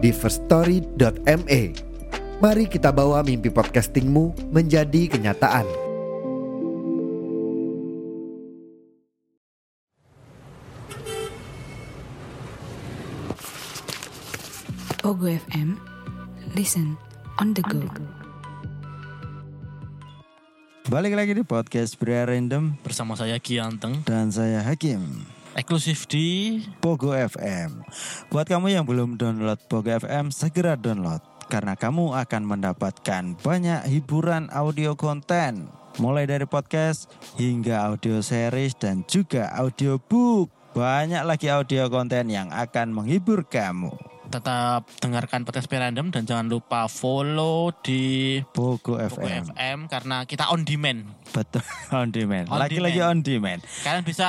di firststory.me. Mari kita bawa mimpi podcastingmu menjadi kenyataan. Ogo FM. Listen on the go. Balik lagi di podcast Pria Random bersama saya Gianteng dan saya Hakim eksklusif di Pogo FM. Buat kamu yang belum download Pogo FM, segera download karena kamu akan mendapatkan banyak hiburan audio konten mulai dari podcast hingga audio series dan juga audio book. Banyak lagi audio konten yang akan menghibur kamu. Tetap dengarkan podcast random dan jangan lupa follow di Pogo Pogo FM. FM karena kita on demand. Betul, on demand. On Lagi-lagi demand. on demand. Kalian bisa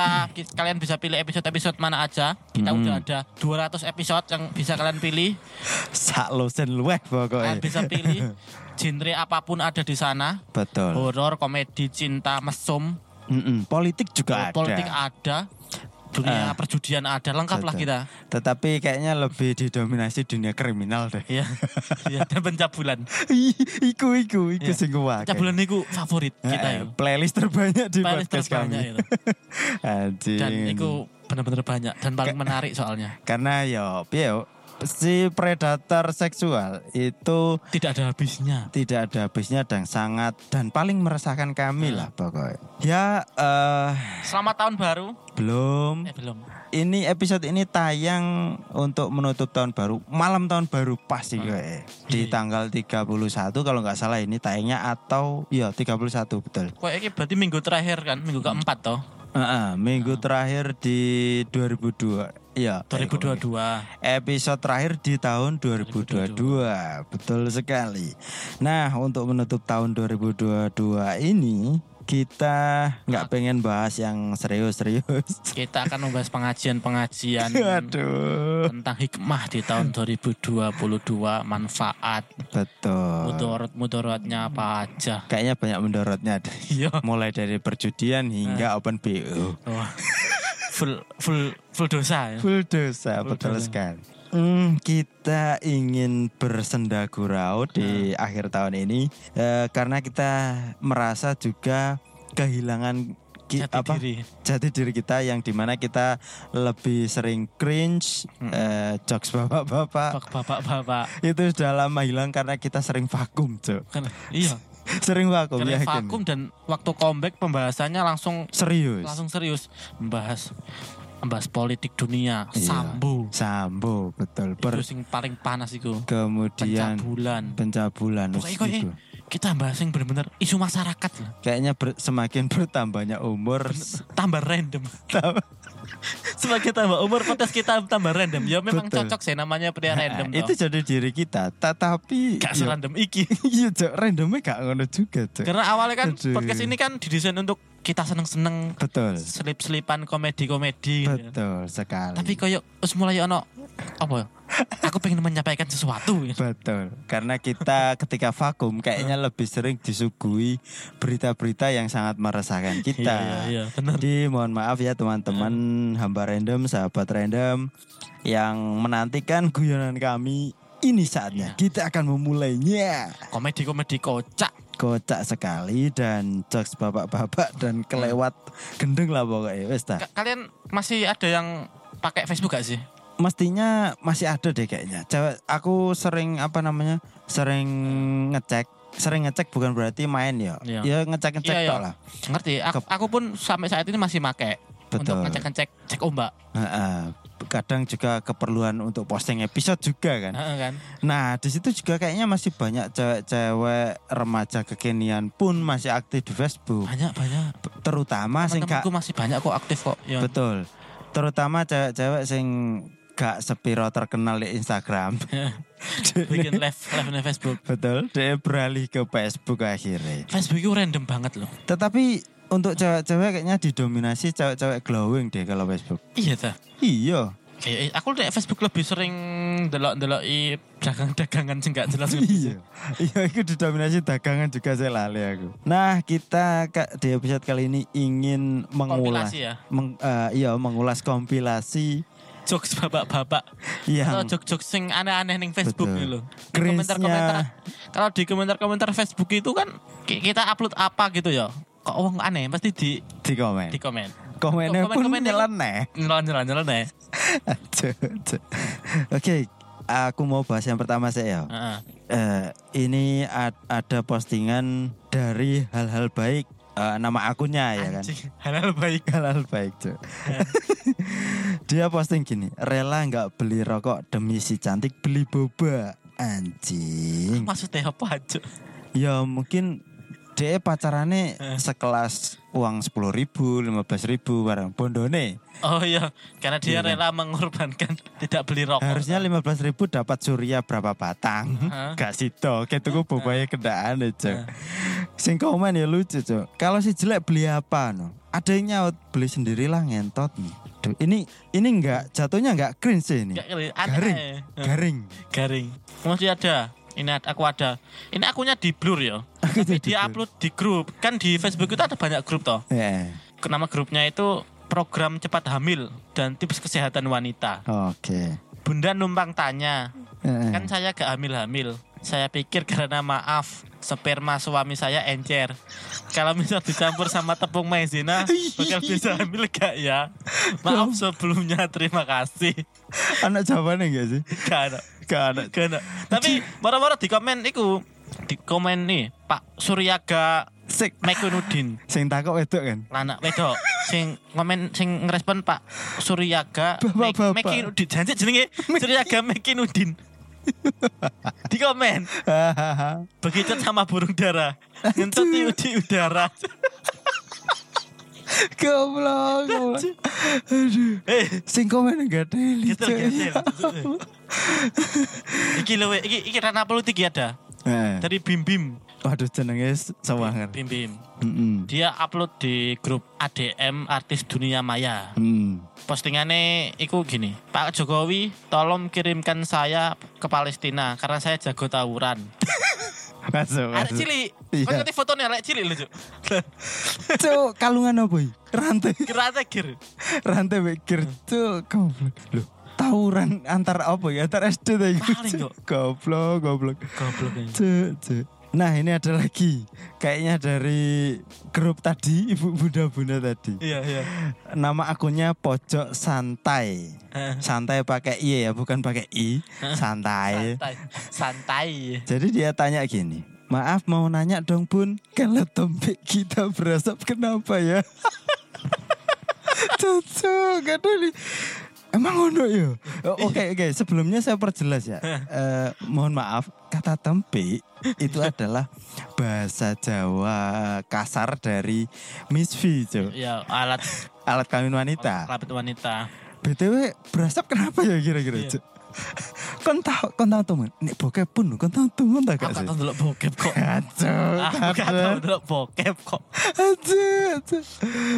kalian bisa pilih episode-episode mana aja. Kita Hmm. udah ada 200 episode yang bisa kalian pilih. Sak losen luweh Kalian pokoknya. bisa pilih genre apa pun ada di sana. Betul. Horor, komedi, cinta, mesum, Mm-mm, Politik juga ada. politik ada, dunia Ah. perjudian ada, lengkap lah Betul. kita. Tetapi kayaknya lebih didominasi dunia kriminal deh. Iya. Iya, dan pencabulan. Iku iku iku Iya. sing. Pencabulan itu favorit kita Eh, ya. playlist terbanyak di Playlist podcast terbanyak kami. itu. Dan itu benar-benar banyak dan paling menarik soalnya. karena yo piye yo, si predator seksual itu Tidak ada habisnya. tidak ada habisnya dan sangat dan paling meresahkan kami Hmm. lah pokoknya. Ya eh Selamat tahun baru. belum Eh belum. ini episode ini tayang untuk menutup tahun baru malam tahun baru pas sih gue di Iya. tanggal 31 kalau nggak salah ini tayangnya atau iya 31 betul Kok ini berarti minggu terakhir kan, minggu keempat toh, Heeh, minggu terakhir di 2002 iya 2022. episode terakhir di tahun 2022 betul sekali nah untuk menutup tahun 2022 ini kita nggak pengen bahas yang serius-serius Kita akan membahas pengajian-pengajian tentang hikmah di tahun 2022, manfaat, betul mudorot-mudorotnya apa aja. Kayaknya banyak mendorotnya deh. Iya. Mulai dari perjudian hingga open BO. Wah. Full full full dosa ya. Full dosa, Full betul dosa. sekali. Hmm, kita ingin bersenda gurau di akhir tahun ini eh, karena kita merasa juga kehilangan ki- Jati apa diri. jati diri kita yang di mana kita lebih sering cringe eh, jokes bapak-bapak Bapak-bapak. itu sudah lama hilang karena kita sering vakum cok iya. sering vakum Karena ya vakum dan waktu comeback pembahasannya langsung serius langsung serius membahas membahas politik dunia Iya. sambu Sambo betul. itu Per- sing paling panas itu kemudian pencabulan pencabulan. pokoknya kok Itu. kita bahas yang benar-benar isu masyarakat lah. Kayaknya ber- semakin bertambahnya umur tambah random semakin tambah umur podcast kita tambah random ya memang Betul. cocok sih namanya pria random Nah, itu toh. jadi diri kita. Tetapi gak ya- serandom iki Iya, Cok, randomnya gak ngono juga, Cok. karena awalnya kan Aduh. podcast ini kan didesain untuk kita seneng-seneng Betul. selip-selipan komedi-komedi gitu. Betul sekali. tapi koyo wis mulai ono apa ya? aku pengen menyampaikan sesuatu gitu. Betul. Karena kita ketika vakum kayaknya lebih sering disuguhi berita-berita yang sangat meresahkan kita. Iya, iya, iya, benar. Jadi mohon maaf ya teman-teman hamba random, sahabat random yang menantikan guyonan kami. Ini saatnya Iya. kita akan memulainya. komedi-komedi kocak Kocak sekali dan jokes bapak-bapak dan kelewat gendeng lah pokoknya. Ka- kalian masih ada yang pakai Facebook gak sih Mestinya masih ada deh kayaknya. Cewek aku sering apa namanya? Sering ngecek. Sering ngecek bukan berarti main ya. Iya. Ya ngecek-ngecek Iya, iya. lah. ngerti aku, aku pun sampai saat ini masih untuk Betul. ngecek-ngecek cek ombak Heeh. Kadang juga keperluan untuk posting episode juga kan. Heeh, kan Nah, di situ juga kayaknya masih banyak cewek-cewek remaja kekinian pun masih aktif di Facebook. banyak banyak Terutama sing gak masih banyak kok aktif kok ya betul. Terutama cewek-cewek sing gak sepiro terkenal di Instagram. Bikin live live di Facebook. Betul, dia beralih ke Facebook akhirnya. Facebook itu random banget loh. Tetapi untuk cewek-cewek kayaknya didominasi cewek-cewek glowing deh kalau Facebook. Iya ta. Iya. Kayak aku di Facebook lebih sering delok-delok i dagang-dagangan sing gak jelas. Iya. Iya, itu didominasi dagangan juga saya lali aku. Nah, kita Kak, di episode kali ini ingin mengulas Kompilasi ya. meng- eh, iya, mengulas kompilasi Jokes bapak-bapak. Atau yang jokes-jokes sing aneh-aneh ning Facebook gitu loh. Komentar-komentar. Kalau di komentar-komentar Facebook itu kan ki- kita upload apa gitu ya. Kok wong aneh pasti di di komen. di komen. Komennya pun komen-komen itu- nyeleneh. Nih. Aduh, aduh. Oke, aku mau bahas yang pertama saya. Heeh. Eh, ini ad- ada postingan dari hal-hal baik Eh, nama akunnya ya kan. Halal baik. Hal-hal baik, Cuk. Dia posting gini, rela nggak beli rokok demi si cantik beli boba. Anjing. Maksudnya apa aja? Ya mungkin dia pacarannya Eh. sekelas uang sepuluh ribu, lima belas ribu barang bondone. Oh iya, karena dia Iya kan? rela mengorbankan tidak beli rokok. Harusnya lima belas ribu dapat surya berapa batang? Hah? Gak situ, kayak tuh bobanya kendaan aja. Sing komen ya lucu cok. Kalau si jelek beli apa no? Ada yang nyaut beli sendirilah ngentot nih. Duh, ini ini enggak jatuhnya enggak cringe sih ini. Garing, garing. Garing. Masih ada. Ini aku ada. Ini akunnya di blur ya. Tapi jadi dia blur. upload di grup. Kan di Facebook itu ada banyak grup toh. Ya. Nama grupnya itu program cepat hamil dan tips kesehatan wanita. Oke. Bunda numpang tanya, Eh, kan saya gak hamil-hamil. Saya pikir karena maaf, sperma suami saya encer. Kalau misal dicampur sama tepung maizena, bakal bisa hamil gak ya? Maaf sebelumnya, terima kasih. Anak jawabannya enggak sih? Gak ada. Gak ada. Gak ada. Tapi moro-moro di komen iku, di komen nih, Pak Suryaga Sik. Mekunudin. Sing takut wedok kan? Lanang wedok sing komen sing ngerespon Pak Suryaga Mek- Bapak-bapak. Mekinudin. Janji jenenge Suryaga Mekinudin. Di komen begitu sama burung dara ngentut di, di udara Goblok. goblok. Aduh. eh Sing komen enggak ada. gitu iki lho iki iki ranah politik ya ada Eh. dari Bim Bim Waduh jenenge sawangan. Bim Bim Heeh. dia upload di grup ADM artis dunia maya Hmm. Postingannya iku gini Pak Jokowi tolong kirimkan saya ke Palestina karena saya jago tawuran Masuk. ada cilik Iya. kan ngerti fotonya arek cilik lho cuk Cuk, kalungan apa iki? Rantai. kira gir Rantai mikir cuk, goblok. Loh, tawuran antar apa ya? Antar SD ta? Paling, Cuk. Goblok, goblok. goblok ini Cuk, cuk. Nah, ini ada lagi. Kayaknya dari grup tadi, ibu bunda-bunda tadi. iya iya Nama akunnya Pojok Santai. Eh, Santai pakai i ya, bukan pakai i. Santai. santai santai Jadi dia tanya gini, maaf mau nanya dong bun, kalau topik kita berasap kenapa ya? Cocok, gak nih. Emang ono ya? Oh, Oke oke, sebelumnya saya perjelas ya. Eh, mohon maaf, kata tempe itu adalah bahasa Jawa kasar dari misfi, Cuk. ya alat alat kelamin wanita. kelamin wanita BTW berasap kenapa ya kira-kira, Iya. Kon tahu kon tahu temen, nek bokep pun kon tahu temen tak aku gak gak sih? tau delok bokep kok Kacau, aku gak tau delok bokep kok Aduh, aduh.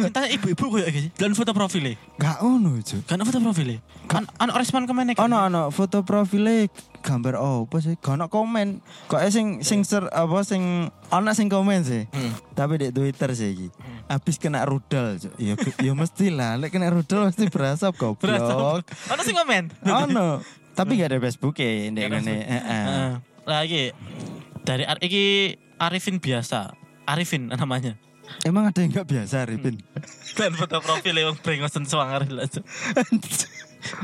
Tanya ibu-ibu kayak gini dan foto profilnya Gak ono, Cuk. kan foto profilnya kan anak respon kan Ono ono foto profile gambar oh apa sih? Gak ono komen. Kok eh sing sing ser apa sing ono sing komen sih. Hmm. Tapi di Twitter sih iki. Habis kena rudal. Ya ya mesti lah, lek kena rudal pasti berasap goblok. Ada sih komen ono. Tapi gak ada Facebook ya, ada ngene. Heeh. Lagi dari Ar- iki Arifin biasa Arifin namanya Emang ada yang gak biasa, Arifin? dan foto profilnya yang brengosen suangar Cuk.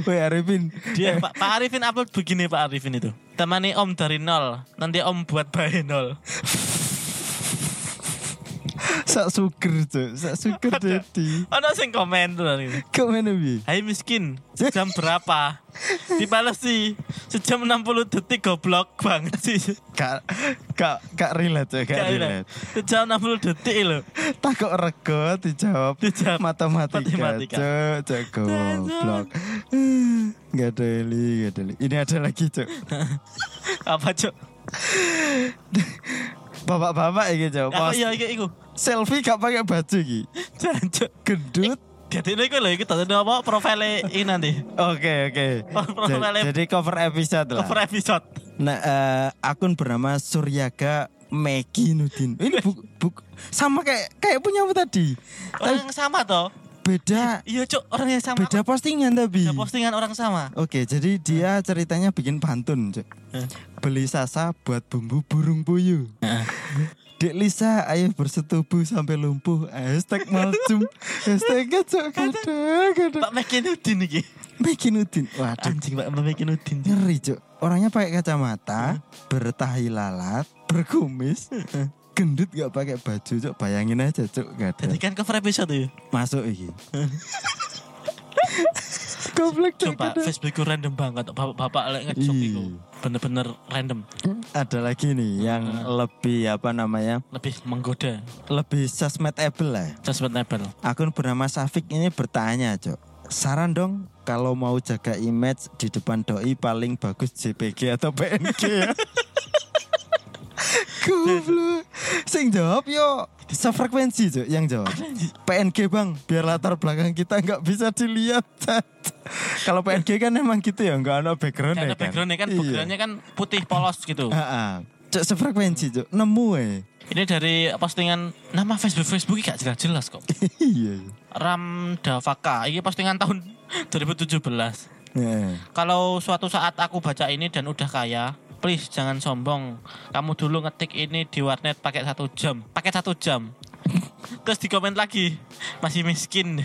Woi Arifin, dia Pak, Pak Arifin upload begini Pak Arifin itu temani Om dari nol nanti Om buat bayi nol sak suger cuk. Sak suger dedi Ono sing komen tuh tadi. ke mana bi Hai miskin, jam berapa? Dibales sih, sejam 60 detik goblok banget sih. kak kak kak relate cuk. Kak relate. Sejam 60 detik lho. takut rego dijawab Dijawab. matematika matematika. cuk. Cuk goblok. Nggak ada li nggak ada li ini ada lagi cuk. Apa cok? bapak-bapak ini cuk. Iya iki iku? Selfie gak pakai baju iki Jancuk. gendut Jadi ini lho iki tadi apa profile ini nanti. Oke oke. Oh, Jadi cover episode lah. Cover episode. Nah, eh, akun bernama Suryaga Megi Nudin. Ini bu, bu- sama kayak kayak punya apa tadi? Orang yang sama toh? beda Iya cok, orang yang sama. beda postingan tapi. Postingan orang sama. Oke, jadi dia ceritanya bikin pantun. Eh. Beli sasa buat bumbu burung puyuh. Dek Lisa, ayo bersetubuh sampai lumpuh. Hashtag malcum. Hashtagnya cok kadang kadang. Pak Mekinudin iki. Megi Nudin. Waduh, Anjing Pak Mekinudin. Ngeri cuk Orangnya pakai kacamata Bertahi lalat Berkumis Gendut gak pakai baju cuk Bayangin aja cuk Gak ada Jadi kan cover episode ya. Masuk iki Goblok cuk Coba kadang. Facebook ku random banget. Bapak-bapak lek ngejok Iya. iku. Bener-bener random. Ada lagi nih Yang lebih apa namanya Lebih menggoda. Lebih sosmedable lah Sustainable. Akun bernama Safik ini bertanya cuk Saran dong kalau mau jaga image di depan doi paling bagus JPG atau PNG ya. Goblok. Sing jawab yo sefrekuensi cuk yang jawab. PNG bang, biar latar belakang kita nggak bisa dilihat. Kalau PNG kan emang gitu ya, nggak ada background ya kan. backgroundnya kan Iya. backgroundnya kan putih polos gitu. Ah. Cuk sefrekuensi cuk, nemu eh. Ini dari postingan nama Facebook Facebook ini gak jelas-jelas kok. Iya. iya. Ram Davaka, ini postingan tahun 2017. Eh. Kalau suatu saat aku baca ini dan udah kaya, please jangan sombong. Kamu dulu ngetik ini di warnet pakai satu jam, pakai satu jam. Terus di komen lagi, masih miskin.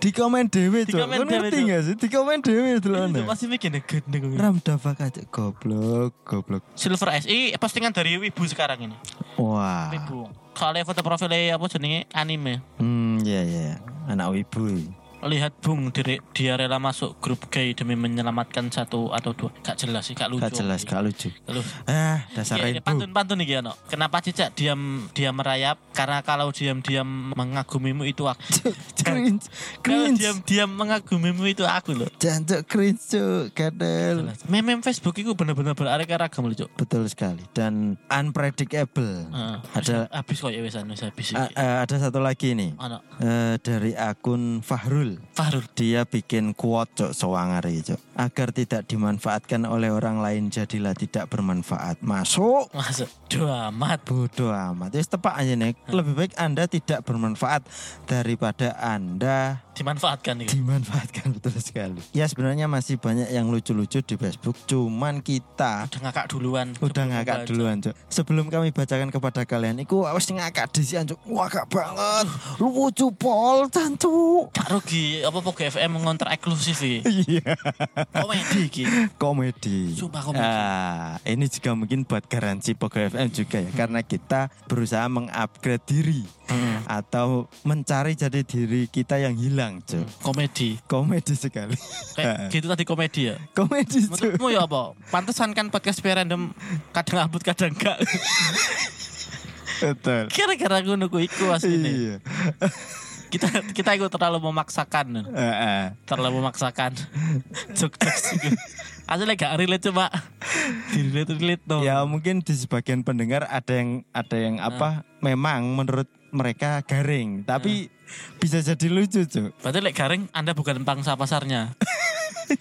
Di komen dewe komen Kau dewe, ngerti nggak sih? Di komen dewe Itu dulu masih miskin ya gendeng. Ram Davak aja goblok, goblok. Silver S, ini postingan dari Wibu sekarang ini. Wah. Wibu. Soalnya foto profilnya apa jenenge anime. Hmm, iya iya. Anak wibu. Lihat Bung, dia, dia rela masuk grup gay demi menyelamatkan satu atau dua. Gak jelas sih, gak lucu. Gak jelas, gak lucu. Lu- Ah, dasar Iya, ini ibu. pantun-pantun nih no. Kenapa cicak diam diam merayap? Karena kalau diam-diam mengagumimu itu aku. Cringe, Kalau cringe. diam-diam mengagumimu itu aku loh. Jancuk cringe cuk, kadel. Meme Facebook itu benar-benar beraneka ragam loh, Cuk. Betul sekali dan unpredictable. Heeh. Ada habis kok ya wesan habis a- ada satu lagi nih. Eh, dari akun Fahrul. Fahrul. Dia bikin quote cok sewangari cok. Agar tidak dimanfaatkan oleh orang lain jadilah tidak bermanfaat. Masuk. Masuk. Duh amat. Bodoh amat. Wis tepak aja nih. Lebih baik Anda tidak bermanfaat daripada Anda Dimanfaatkan itu. dimanfaatkan betul sekali. Ya sebenarnya masih banyak yang lucu-lucu di Facebook. Cuman kita Udah ngakak duluan. udah ngakak duluan cok. Sebelum kami bacakan kepada kalian, iku awas ngakak disian cok. Ngakak banget. Lucu pol cancuk. Gak rugi apa Pogo FM mengontrak eksklusif. Iya. Komedi iki. Komedi. Sumpah komedi. Ah, ini juga mungkin buat garansi Pogo FM juga ya, karena kita berusaha mengupgrade diri Heeh. atau mencari jati diri kita yang hilang, cok. Komedi. Komedi sekali. Kayak gitu tadi komedi ya. Komedi, cok. Menurutmu ya apa? Pantesan kan podcast random kadang upload kadang enggak. Betul. Kira-kira nunggu iku asline. Iya. Kita kita itu terlalu memaksakan. Terlalu memaksakan. Jok-jok sih. Asli gak relate coba. Relate relate no. Ya mungkin di sebagian pendengar ada yang ada yang apa? Memang menurut mereka garing, tapi bisa jadi lucu, cok. Berarti lek garing Anda bukan pangsa pasarnya.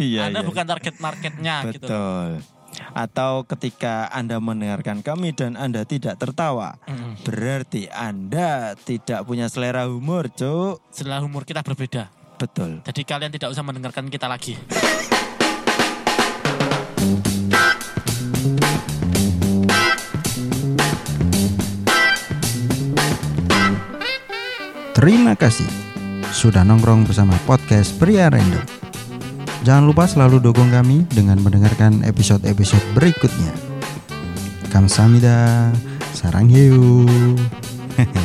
Iya. Anda iya. bukan target marketnya gitu. Betul. Atau ketika Anda mendengarkan kami dan Anda tidak tertawa, Mm. berarti Anda tidak punya selera humor, Cuk. Setelah umur kita berbeda. Betul. Jadi kalian tidak usah mendengarkan kita lagi. Terima kasih sudah nongkrong bersama podcast Pria Random. Jangan lupa selalu dukung kami dengan mendengarkan episode-episode berikutnya. Kamsahamnida, sarang hiu. Hehe.